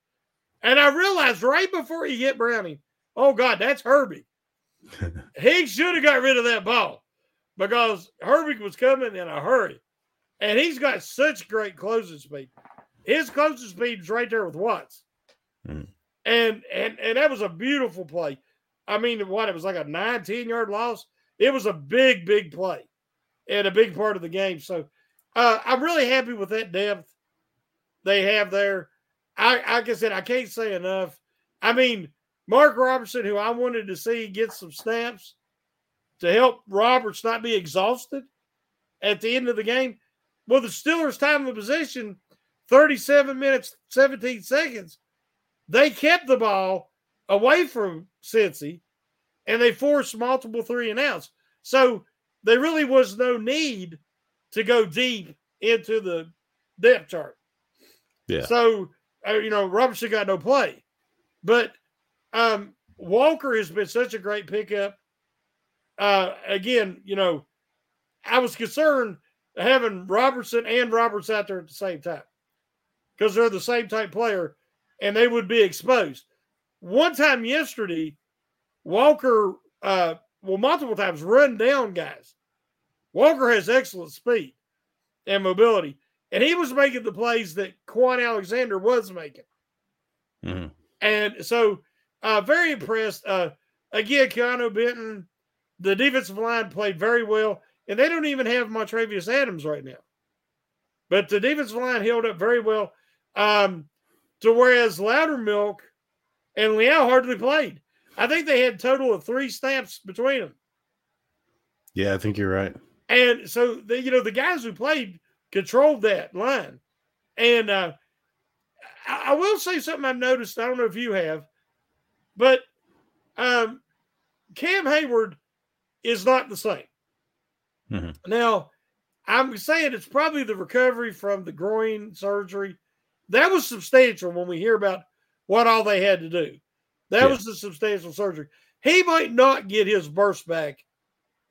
and I realized right before he hit Browning, oh God, that's Herbie. he should have got rid of that ball because Herbie was coming in a hurry. And he's got such great closing speed. His closing speed is right there with Watts. Mm. And and and that was a beautiful play. I mean, what it was like a 19 yard loss. It was a big, big play and a big part of the game. So uh, I'm really happy with that depth they have there. I like I said, I can't say enough. I mean, Mark Robertson, who I wanted to see get some snaps to help Roberts not be exhausted at the end of the game. Well, the Steelers' time of possession, 37 minutes, 17 seconds. They kept the ball away from Cincy and they forced multiple three and outs. So there really was no need to go deep into the depth chart. Yeah. So uh, you know, Robertson got no play. But um, Walker has been such a great pickup. Uh, again, you know, I was concerned having Robertson and Roberts out there at the same time because they're the same type player and they would be exposed. One time yesterday, Walker, uh, well, multiple times run down guys. Walker has excellent speed and mobility. And he was making the plays that Kwon Alexander was making. Mm-hmm. And so, uh, very impressed. Uh, again, Keanu Benton, the defensive line played very well. And they don't even have Montravius Adams right now. But the defensive line held up very well. Um, to whereas Loudermilk and Leal hardly played. I think they had total of three snaps between them. Yeah, I think you're right. And so the you know the guys who played controlled that line. And uh, I, I will say something I've noticed. I don't know if you have, but um, Cam Heyward is not the same. Mm-hmm. Now, I'm saying it's probably the recovery from the groin surgery. That was substantial when we hear about what all they had to do. That yeah. was a substantial surgery. He might not get his burst back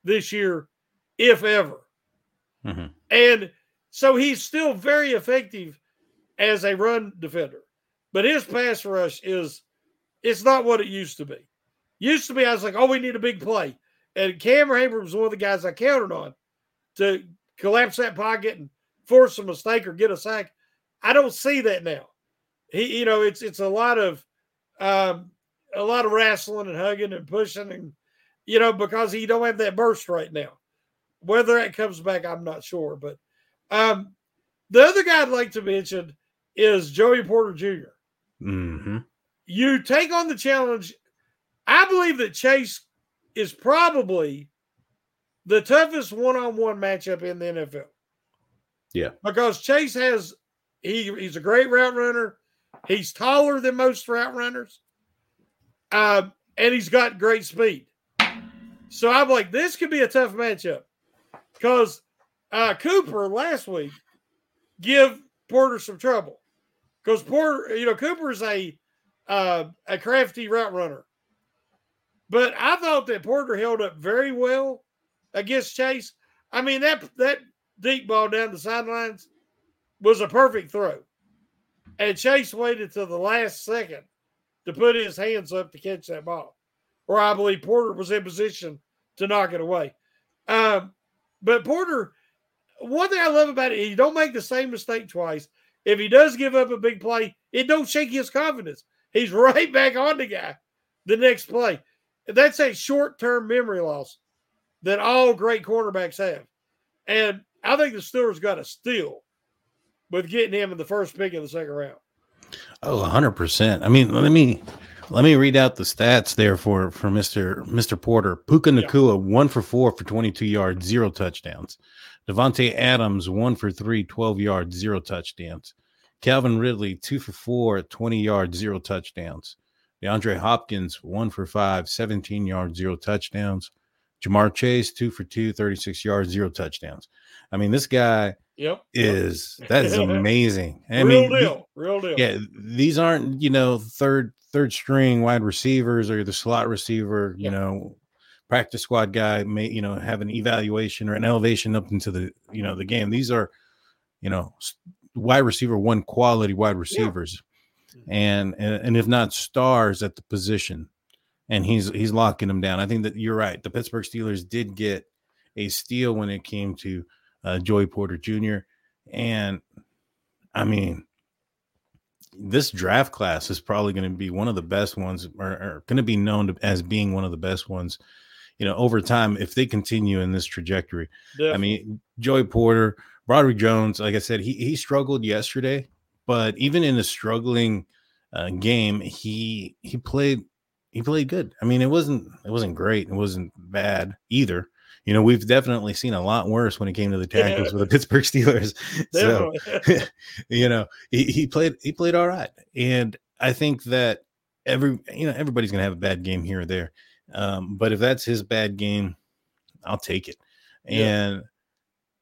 this year, if ever. Mm-hmm. And so he's still very effective as a run defender. But his pass rush is it's not what it used to be. Used to be, I was like, oh, we need a big play. And Cameron Heyward was one of the guys I counted on to collapse that pocket and force a mistake or get a sack. I don't see that now. He, you know, it's it's a lot of um, a lot of wrestling and hugging and pushing and you know because he don't have that burst right now. Whether that comes back, I'm not sure. But um, the other guy I'd like to mention is Joey Porter junior mm-hmm. You take on the challenge. I believe that Chase is probably the toughest one-on-one matchup in the NFL. Yeah, because Chase has he he's a great route runner. He's taller than most route runners, um, and he's got great speed. So I'm like, this could be a tough matchup because uh, Cooper last week give Porter some trouble because Porter, you know, Cooper's a uh, a crafty route runner. But I thought that Porter held up very well against Chase. I mean that that deep ball down the sidelines was a perfect throw, and Chase waited till the last second to put his hands up to catch that ball, or I believe Porter was in position to knock it away. Um, but Porter, one thing I love about it, he don't make the same mistake twice. If he does give up a big play, it don't shake his confidence. He's right back on the guy the next play. That's a short term memory loss that all great cornerbacks have. And I think the Steelers got a steal with getting him in the first pick in the second round. Oh, 100%. I mean, let me let me read out the stats there for for Mr. Mr. Porter. Puka Nacua, yeah. 1 for 4 for 22 yards, zero touchdowns. Davante Adams, 1 for 3, 12 yards, zero touchdowns. Calvin Ridley, 2 for 4, 20 yards, zero touchdowns. DeAndre Hopkins, 1 for 5, 17 yards, zero touchdowns. Ja'Marr Chase, two for two, 36 yards, zero touchdowns. I mean, this guy yep. is that is amazing. I Real mean, deal. Real deal. Yeah, these aren't, you know, third third string wide receivers or the slot receiver, you know, practice squad guy may, you know, have an evaluation or an elevation up into the, you know, the game. These are, you know, wide receiver one quality wide receivers. Yeah. And, and and if not stars at the position and he's he's locking them down. I think that you're right. The Pittsburgh Steelers did get a steal when it came to uh, Joey Porter Jr. And I mean, this draft class is probably going to be one of the best ones, or, or going to be known to, as being one of the best ones. You know, over time, if they continue in this trajectory, Definitely. I mean, Joey Porter, Broderick Jones, like I said, he he struggled yesterday, but even in a struggling uh, game, he he played he played good. I mean, it wasn't it wasn't great. It wasn't bad either. You know, we've definitely seen a lot worse when it came to the tackles yeah. with the Pittsburgh Steelers. so, you know, he, he played he played all right, and I think that every you know everybody's gonna have a bad game here or there, um, but if that's his bad game, I'll take it. Yeah. And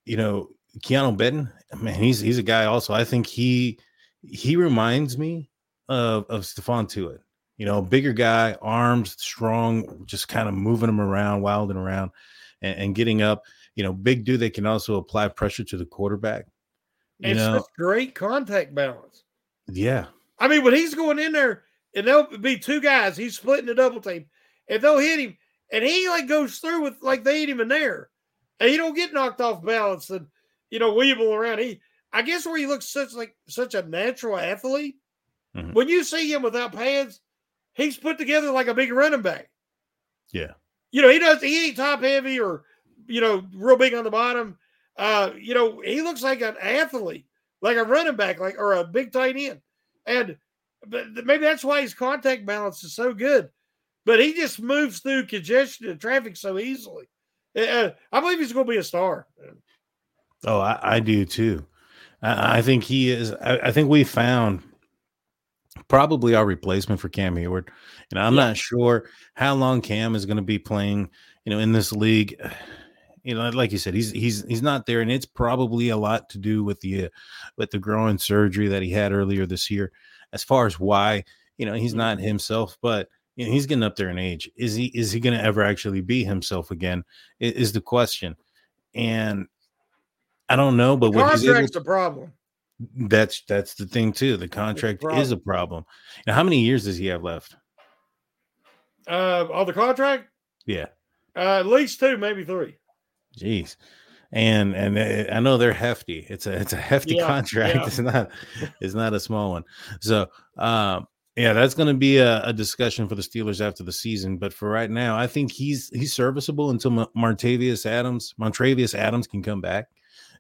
you know, Keanu Benton, man, he's he's a guy. Also, I think he he reminds me of of Stephon Tuitt you know, bigger guy, arms strong, just kind of moving him around, wilding around, and, and, getting up. You know, big dude they can also apply pressure to the quarterback. You and know, great contact balance. Yeah. I mean, when he's going in there, and there'll be two guys, he's splitting the double team, and they'll hit him, and he like goes through with like they hit him in there, and he don't get knocked off balance and you know weeble around. He, I guess, where he looks such like such a natural athlete. Mm-hmm. When you see him without pads, he's put together like a big running back. Yeah. You know, he does he ain't top heavy or you know, real big on the bottom. Uh, you know, he looks like an athlete, like a running back, like or a big tight end. And but maybe that's why his contact balance is so good. But he just moves through congestion and traffic so easily. Uh, I believe he's going to be a star. Oh, I, I do too. I, I, think he is. I, I, think we found probably our replacement for Cam Heyward. You know, I'm yeah. not sure how long Cam is going to be playing. You know, in this league. You know, like you said, he's he's he's not there, and it's probably a lot to do with the uh, with the growing surgery that he had earlier this year. As far as why, you know, he's not himself, but you know, he's getting up there in age. Is he is he going to ever actually be himself again? Is, is the question. And I don't know, but what's the what contract's able, a problem. That's that's the thing too. The contract a is a problem. Now, how many years does he have left? Uh, on the contract? Yeah, uh, at least two, maybe three. Jeez, and and uh, I know they're hefty. It's a it's a hefty yeah, contract. Yeah. It's not it's not a small one. So, um, yeah, that's going to be a, a, discussion for the Steelers after the season. But for right now, I think he's he's serviceable until Martavius Adams, Montravius Adams can come back.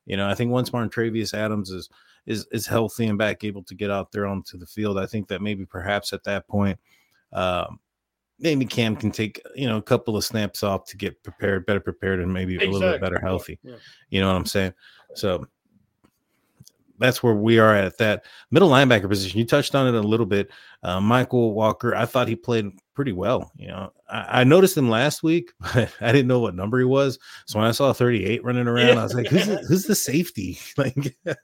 You know, I think once Montravius Adams is is is healthy and back, able to get out there onto the field, I think that maybe perhaps at that point, um, maybe Cam can take you know a couple of snaps off to get prepared, better prepared, and maybe exactly. a little bit better healthy. Yeah. You know what I'm saying? So that's where we are at that middle linebacker position. You touched on it a little bit. Uh, Mykal Walker, I thought he played pretty well. You know, I, I, noticed him last week, but I didn't know what number he was. So when I saw 38 running around, yeah. I was like, "Who's the, who's the safety?" Like,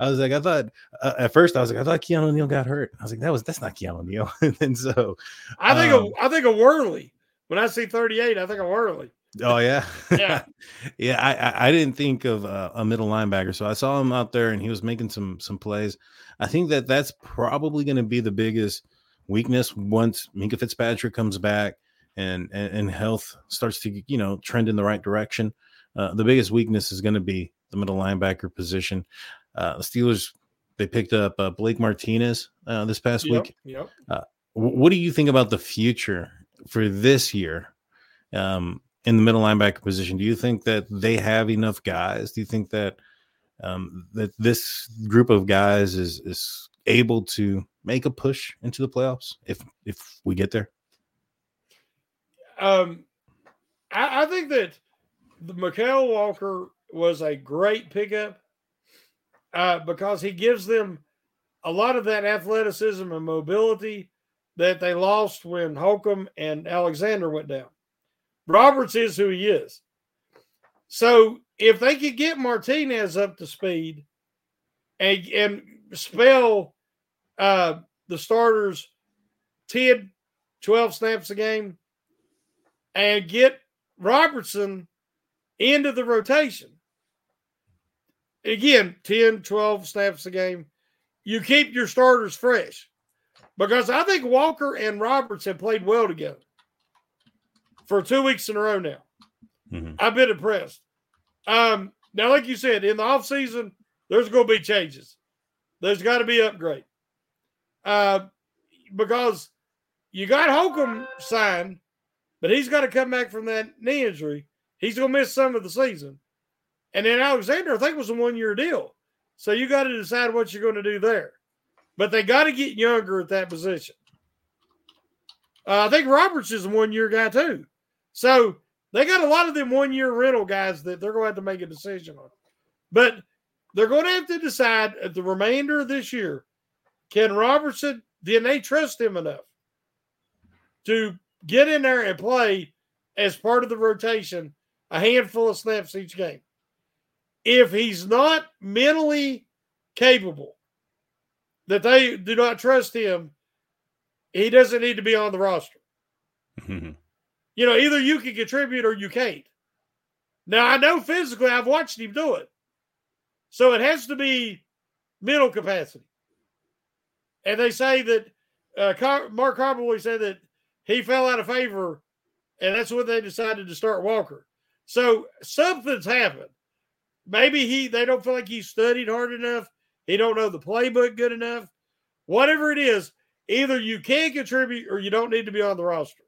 I was like, I thought uh, at first I was like, I thought Keanu Neal got hurt. I was like, that was that's not Keanu Neal. and so I think um, of, I think of Worley. When I see 38, I think of Worley. Oh yeah, yeah, yeah. I, I didn't think of uh, a middle linebacker, so I saw him out there and he was making some some plays. I think that that's probably going to be the biggest weakness once Minkah Fitzpatrick comes back and, and and, health starts to you know trend in the right direction. Uh, the biggest weakness is going to be the middle linebacker position. Uh, the Steelers they picked up uh, Blake Martinez uh, this past yep, week. Yep. Uh, what do you think about the future for this year? Um, in the middle linebacker position. Do you think that they have enough guys? Do you think that um, that this group of guys is is able to make a push into the playoffs if if we get there? Um, I, I think that the Mykal Walker was a great pickup uh, because he gives them a lot of that athleticism and mobility that they lost when Holcomb and Alexander went down. Roberts is who he is. So if they could get Martinez up to speed and, and spell uh, the starters 10, 12 snaps a game and get Robertson into the rotation. Again, 10, 12 snaps a game. You keep your starters fresh because I think Walker and Roberts have played well together for two weeks in a row now. Mm-hmm. I've been impressed. Um, now, like you said, in the offseason, there's going to be changes. There's got to be upgrade. Uh, because you got Holcomb signed, but he's got to come back from that knee injury. He's going to miss some of the season. And then Alexander, I think, was a one year deal. So you got to decide what you're going to do there. But they got to get younger at that position. Uh, I think Roberts is a one year guy, too. So they got a lot of them one year rental guys that they're going to have to make a decision on. But they're going to have to decide at the remainder of this year can Robertson, then they trust him enough to get in there and play as part of the rotation a handful of snaps each game. If he's not mentally capable, that they do not trust him, he doesn't need to be on the roster. You know, either you can contribute or you can't. Now, I know physically, I've watched him do it. So it has to be mental capacity. And they say that uh, Car- Mark Kaboly said that he fell out of favor, and that's when they decided to start Walker. So something's happened. Maybe he they don't feel like he studied hard enough. He don't know the playbook good enough. Whatever it is, either you can contribute or you don't need to be on the roster.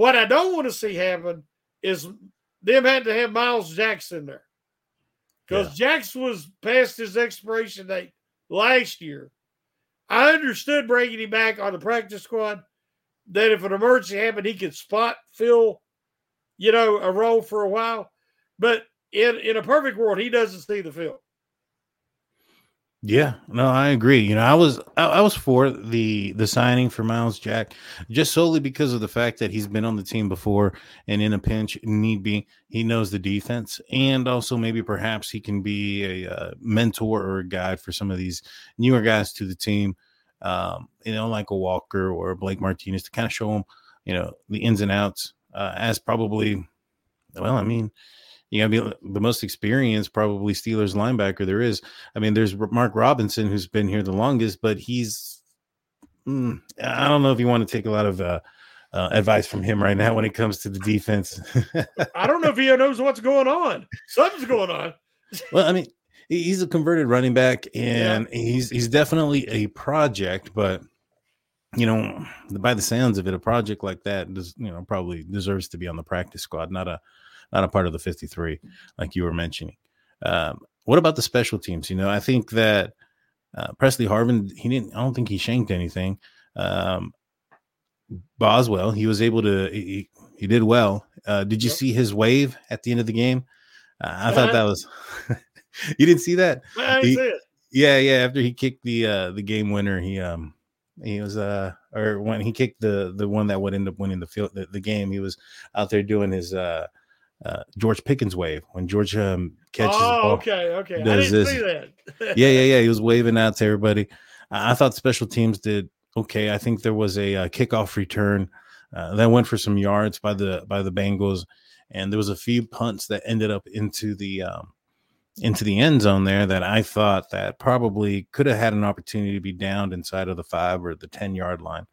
What I don't want to see happen is them had to have Miles Jackson there because yeah. Jackson was past his expiration date last year. I understood bringing him back on the practice squad. That if an emergency happened, he could spot fill, you know, a role for a while. But in in a perfect world, he doesn't see the field. Yeah, no, I agree. You know, I was I, I, was for the the signing for Myles Jack just solely because of the fact that he's been on the team before and in a pinch need be he knows the defense and also maybe perhaps he can be a, a uh, mentor or a guide for some of these newer guys to the team. Um, you know, like a Walker or Blake Martinez to kind of show them, you know, the ins and outs uh, as probably well, I mean, you gotta be the most experienced, probably Steelers linebacker there is. I mean, there's Mark Robinson who's been here the longest, but he's mm, I don't know if you want to take a lot of uh, uh, advice from him right now when it comes to the defense. I don't know if he knows what's going on. Something's going on. well, I mean, he's a converted running back, and yeah. he's he's definitely a project, but you know, by the sounds of it, a project like that does you know probably deserves to be on the practice squad, not a not a part of the 53, like you were mentioning. Um, what about the special teams? You know, I think that uh, Pressley Harvin, he didn't, I don't think he shanked anything. Um, Boswell, he was able to, he, he did well. Uh, did you yep. see his wave at the end of the game? Uh, I uh-huh. thought that was, you didn't see that? He, yeah, yeah. After he kicked the uh the game winner, he um he was uh or when he kicked the the one that would end up winning the field the, the game, he was out there doing his uh uh, George Pickens wave when George um, catches. Oh, okay, okay. I didn't this. see that. yeah, yeah, yeah. He was waving out to everybody. I, I thought special teams did okay. I think there was a, a uh, kickoff return uh, that went for some yards by the by the Bengals, and there was a few punts that ended up into the um, into the end zone there that I thought that probably could have had an opportunity to be downed inside of the five or the ten yard line.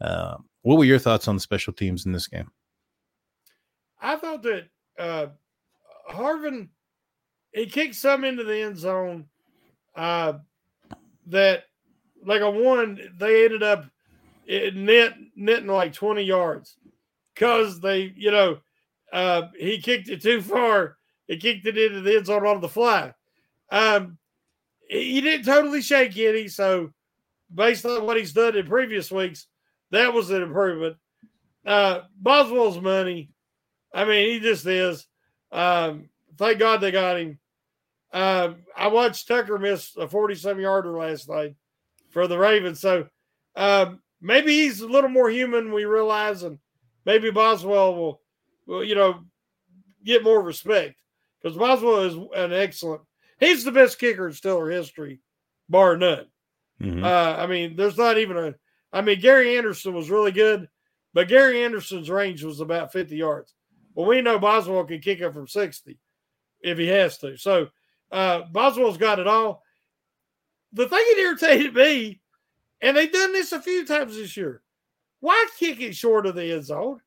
Uh, what were your thoughts on the special teams in this game? I thought that uh, Harvin, he kicked some into the end zone uh, that, like a one, they ended up net netting like 20 yards because they, you know, uh, he kicked it too far. He kicked it into the end zone on the fly. Um, he didn't totally shake any, so based on what he's done in previous weeks, that was an improvement. Uh, Boswell's money I mean, he just is. Um, thank God they got him. Um, I watched Tucker miss a 47 yarder last night for the Ravens. So um, maybe he's a little more human, we realize, and maybe Boswell will, will you know, get more respect because Boswell is an excellent, he's the best kicker in Steeler history, bar none. Mm-hmm. Uh, I mean, there's not even a, I mean, Gary Anderson was really good, but Gary Anderson's range was about 50 yards. Well, we know Boswell can kick it from 60 if he has to. So uh, Boswell's got it all. The thing that irritated me, and they've done this a few times this year, why kick it short of the end zone?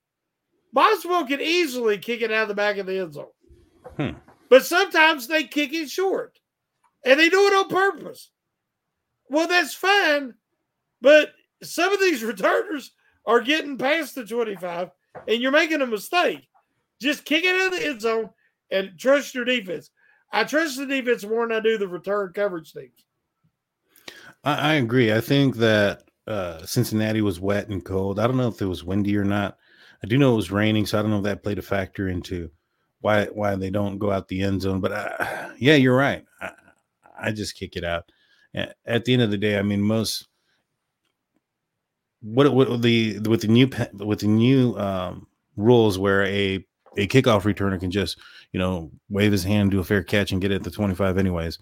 Boswell can easily kick it out of the back of the end zone. Hmm. But sometimes they kick it short and they do it on purpose. Well, that's fine. But some of these returners are getting past the 25 and you're making a mistake. Just kick it in the end zone and trust your defense. I trust the defense more than I do the return coverage teams. I, I agree. I think that uh, Cincinnati was wet and cold. I don't know if it was windy or not. I do know it was raining, so I don't know if that played a factor into why why they don't go out the end zone. But uh, yeah, you're right. I, I just kick it out. At the end of the day, I mean, most what what the with the new with the new um, rules where a a kickoff returner can just, you know, wave his hand, do a fair catch, and get it at the 25 anyways.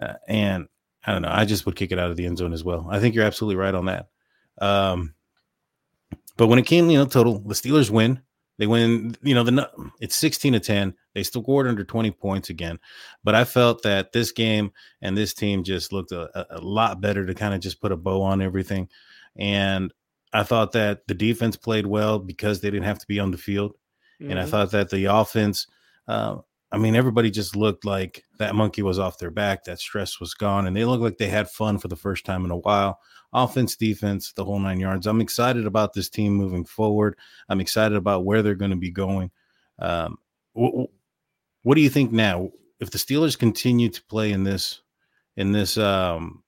Uh, and I don't know. I just would kick it out of the end zone as well. I think you're absolutely right on that. Um, but when it came, you know, total, the Steelers win. They win, you know, the it's 16 to 10. They still scored under 20 points again. But I felt that this game and this team just looked a, a lot better to kind of just put a bow on everything. And I thought that the defense played well because they didn't have to be on the field. Mm-hmm. And I mm-hmm. thought that the offense, uh, I mean, everybody just looked like that monkey was off their back. That stress was gone, and they looked like they had fun for the first time in a while. Offense, defense, the whole nine yards. I'm excited about this team moving forward. I'm excited about where they're going to be going. Um, wh- what do you think now? If the Steelers continue to play in this, in this, um,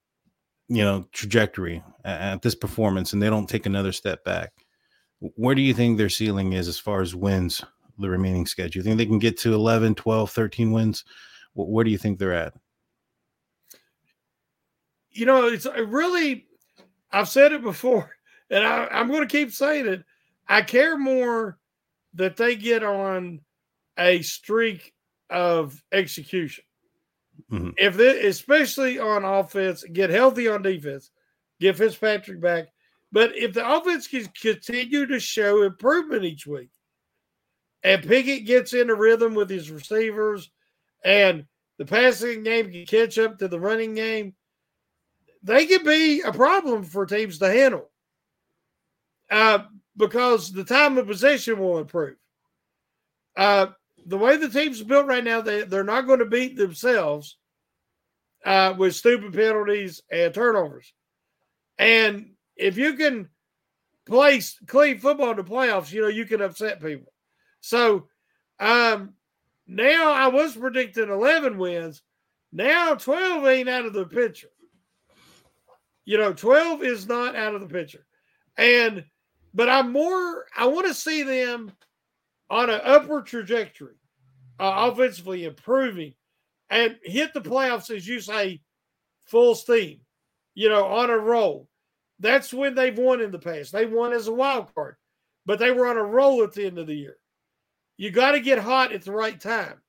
you know, trajectory at this performance and they don't take another step back, where do you think their ceiling is as far as wins the remaining schedule? You think they can get to 11, 12, 13 wins? Where do you think they're at? You know, it's really, I've said it before, and I, I'm going to keep saying it. I care more that they get on a streak of execution. Mm-hmm. If they, especially on offense, get healthy on defense, get Fitzpatrick back. But if the offense can continue to show improvement each week, and Pickett gets into rhythm with his receivers, and the passing game can catch up to the running game, they can be a problem for teams to handle. Uh, because the time of possession will improve. Uh, the way the team's are built right now, they, they're not going to beat themselves uh, with stupid penalties and turnovers. And if you can play clean football in the playoffs, you know, you can upset people. So um, now I was predicting 11 wins. Now 12 ain't out of the picture. You know, 12 is not out of the picture. And, but I'm more, I want to see them on an upward trajectory, uh, offensively improving and hit the playoffs, as you say, full steam, you know, on a roll. That's when they've won in the past. They won as a wild card, but they were on a roll at the end of the year. You got to get hot at the right time.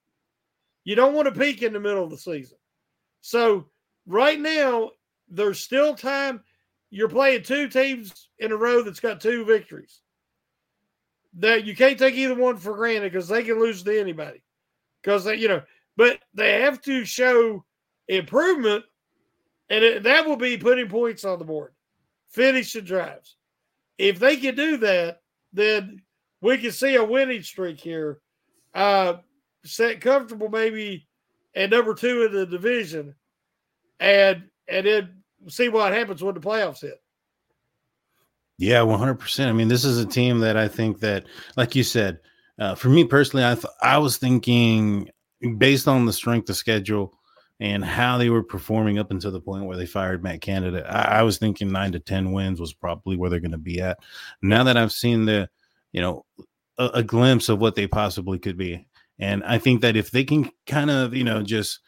You don't want to peak in the middle of the season. So, right now, there's still time. You're playing two teams in a row that's got two victories that you can't take either one for granted because they can lose to anybody. Because they, you know, but they have to show improvement, and it, that will be putting points on the board, finish the drives. If they can do that, then we can see a winning streak here. Uh, set comfortable maybe at number two in the division, and and then see what happens when the playoffs hit. Yeah, 100%. I mean, this is a team that I think that, like you said, uh, for me personally, I, th- I was thinking based on the strength of schedule and how they were performing up until the point where they fired Matt Canada, I, I was thinking nine to 10 wins was probably where they're going to be at. Now that I've seen the, you know, a, a glimpse of what they possibly could be. And I think that if they can kind of, you know, just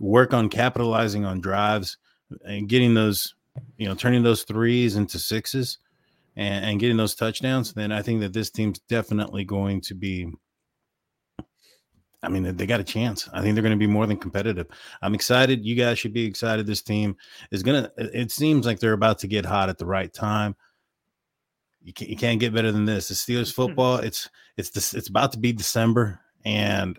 work on capitalizing on drives and getting those, you know, turning those threes into sixes, and, and getting those touchdowns, then I think that this team's definitely going to be. I mean, they got a chance. I think they're going to be more than competitive. I'm excited. You guys should be excited. This team is going to, it seems like they're about to get hot at the right time. You can't, you can't get better than this. The Steelers football, it's, it's, this, it's about to be December and,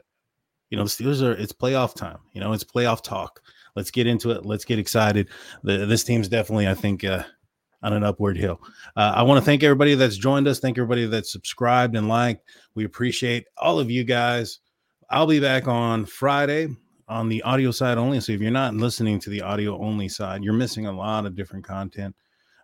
you know, the Steelers are, it's playoff time. You know, it's playoff talk. Let's get into it. Let's get excited. The, this team's definitely, I think, uh, on an upward hill. Uh, I want to thank everybody that's joined us. Thank everybody that's subscribed and liked. We appreciate all of you guys. I'll be back on Friday on the audio side only. So if you're not listening to the audio only side, you're missing a lot of different content.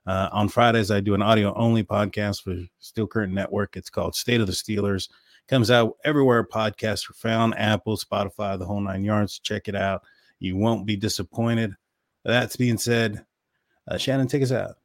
Uh, on Fridays, I do an audio only podcast for Steel Curtain Network. It's called State of the Steelers. Comes out everywhere podcasts are found Apple, Spotify, the whole nine yards. Check it out. You won't be disappointed. That's being said, uh, Shannon, take us out.